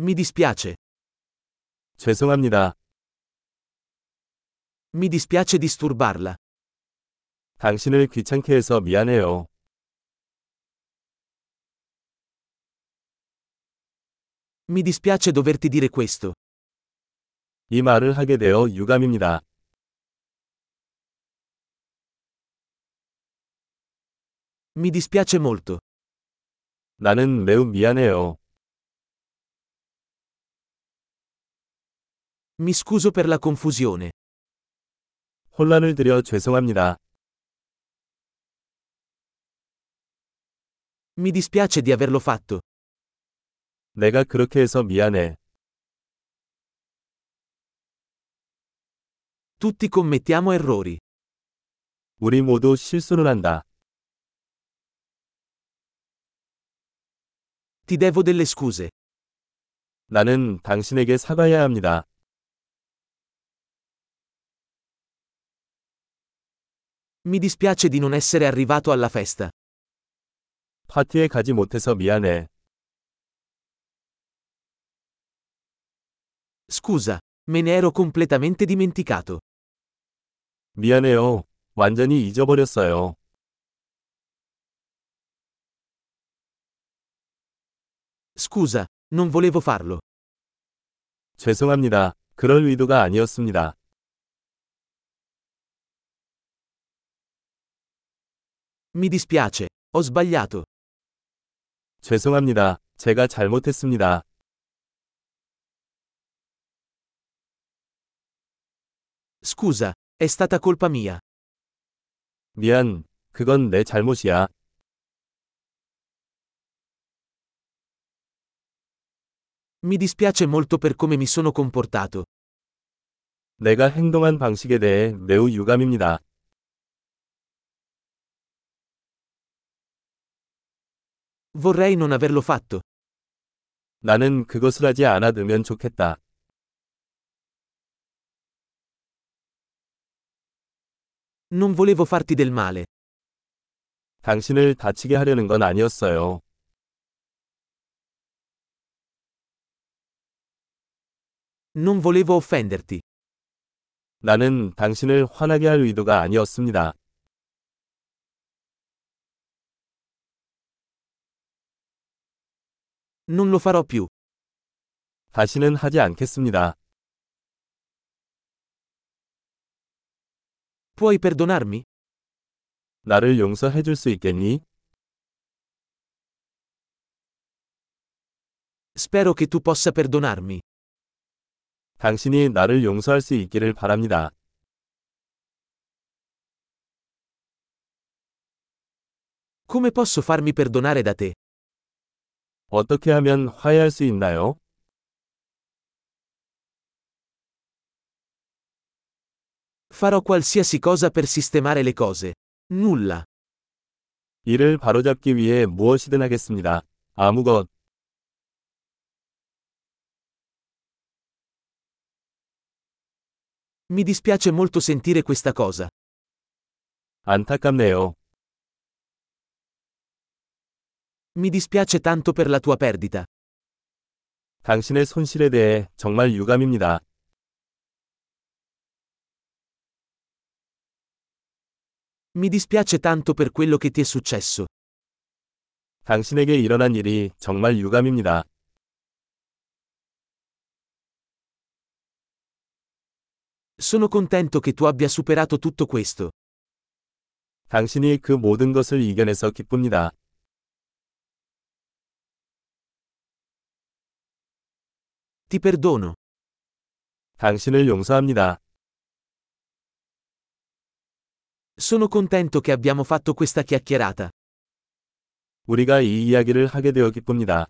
Mi dispiace. 죄송합니다. Mi dispiace disturbarla. 당신을 귀찮게 해서 미안해요. Mi dispiace doverti dire questo. 이 말을 하게 되어 유감입니다. Mi dispiace molto. 나는 매우 미안해요. Mi scuso per la confusione. 혼란을 드려 죄송합니다. Mi dispiace di averlo fatto. 내가 그렇게 해서 미안해. Tutti commettiamo errori. 우리 모두 실수를 한다. Ti devo delle scuse. 나는 당신에게 사과해야 합니다. Mi dispiace di non essere arrivato alla festa. 파티에 가지 못해서 미안해. Scusa, me ne ero completamente dimenticato. 미안해요. 완전히 잊어버렸어요. Scusa, non volevo farlo. 죄송합니다. 그럴 의도가 아니었습니다. Mi dispiace, ho sbagliato. 죄송합니다. 제가 잘못했습니다. Scusa, è stata colpa mia. 미안. 그건 내 잘못이야. Mi dispiace molto per come mi sono comportato. 내가 행동한 방식에 대해 매우 유감입니다. Vorrei non averlo fatto. 나는 그것을 하지 않아두면 좋겠다. Non volevo farti del male. 당신을 다치게 하려는 건 아니었어요. Non volevo offenderti. 나는 당신을 화나게 할 의도가 아니었습니다. Non lo farò più. 다시는 하지 않겠습니다. Puoi perdonarmi? 나를 용서해 줄 수 있겠니? Spero che tu possa perdonarmi. 당신이 나를 용서할 수 있기를 바랍니다. Come posso farmi perdonare da te? 어떻게 하면 화해할 수 있나요? Farò qualsiasi cosa per sistemare le cose. Nulla. 이를 바로잡기 위해 무엇이든 하겠습니다. 아무것. Mi dispiace molto sentire questa cosa. 안타깝네요. Mi dispiace tanto per la tua perdita. 당신의 손실에 대해 정말 유감입니다. Mi dispiace tanto per quello che ti è successo. 당신에게 일어난 일이 정말 유감입니다. Sono contento che tu abbia superato tutto questo. 당신이 그 모든 것을 이겨내서 기쁩니다. Ti perdono. 당신을 용서합니다. Sono contento che abbiamo fatto questa chiacchierata. 우리가 이 이야기를 하게 되어 기쁩니다.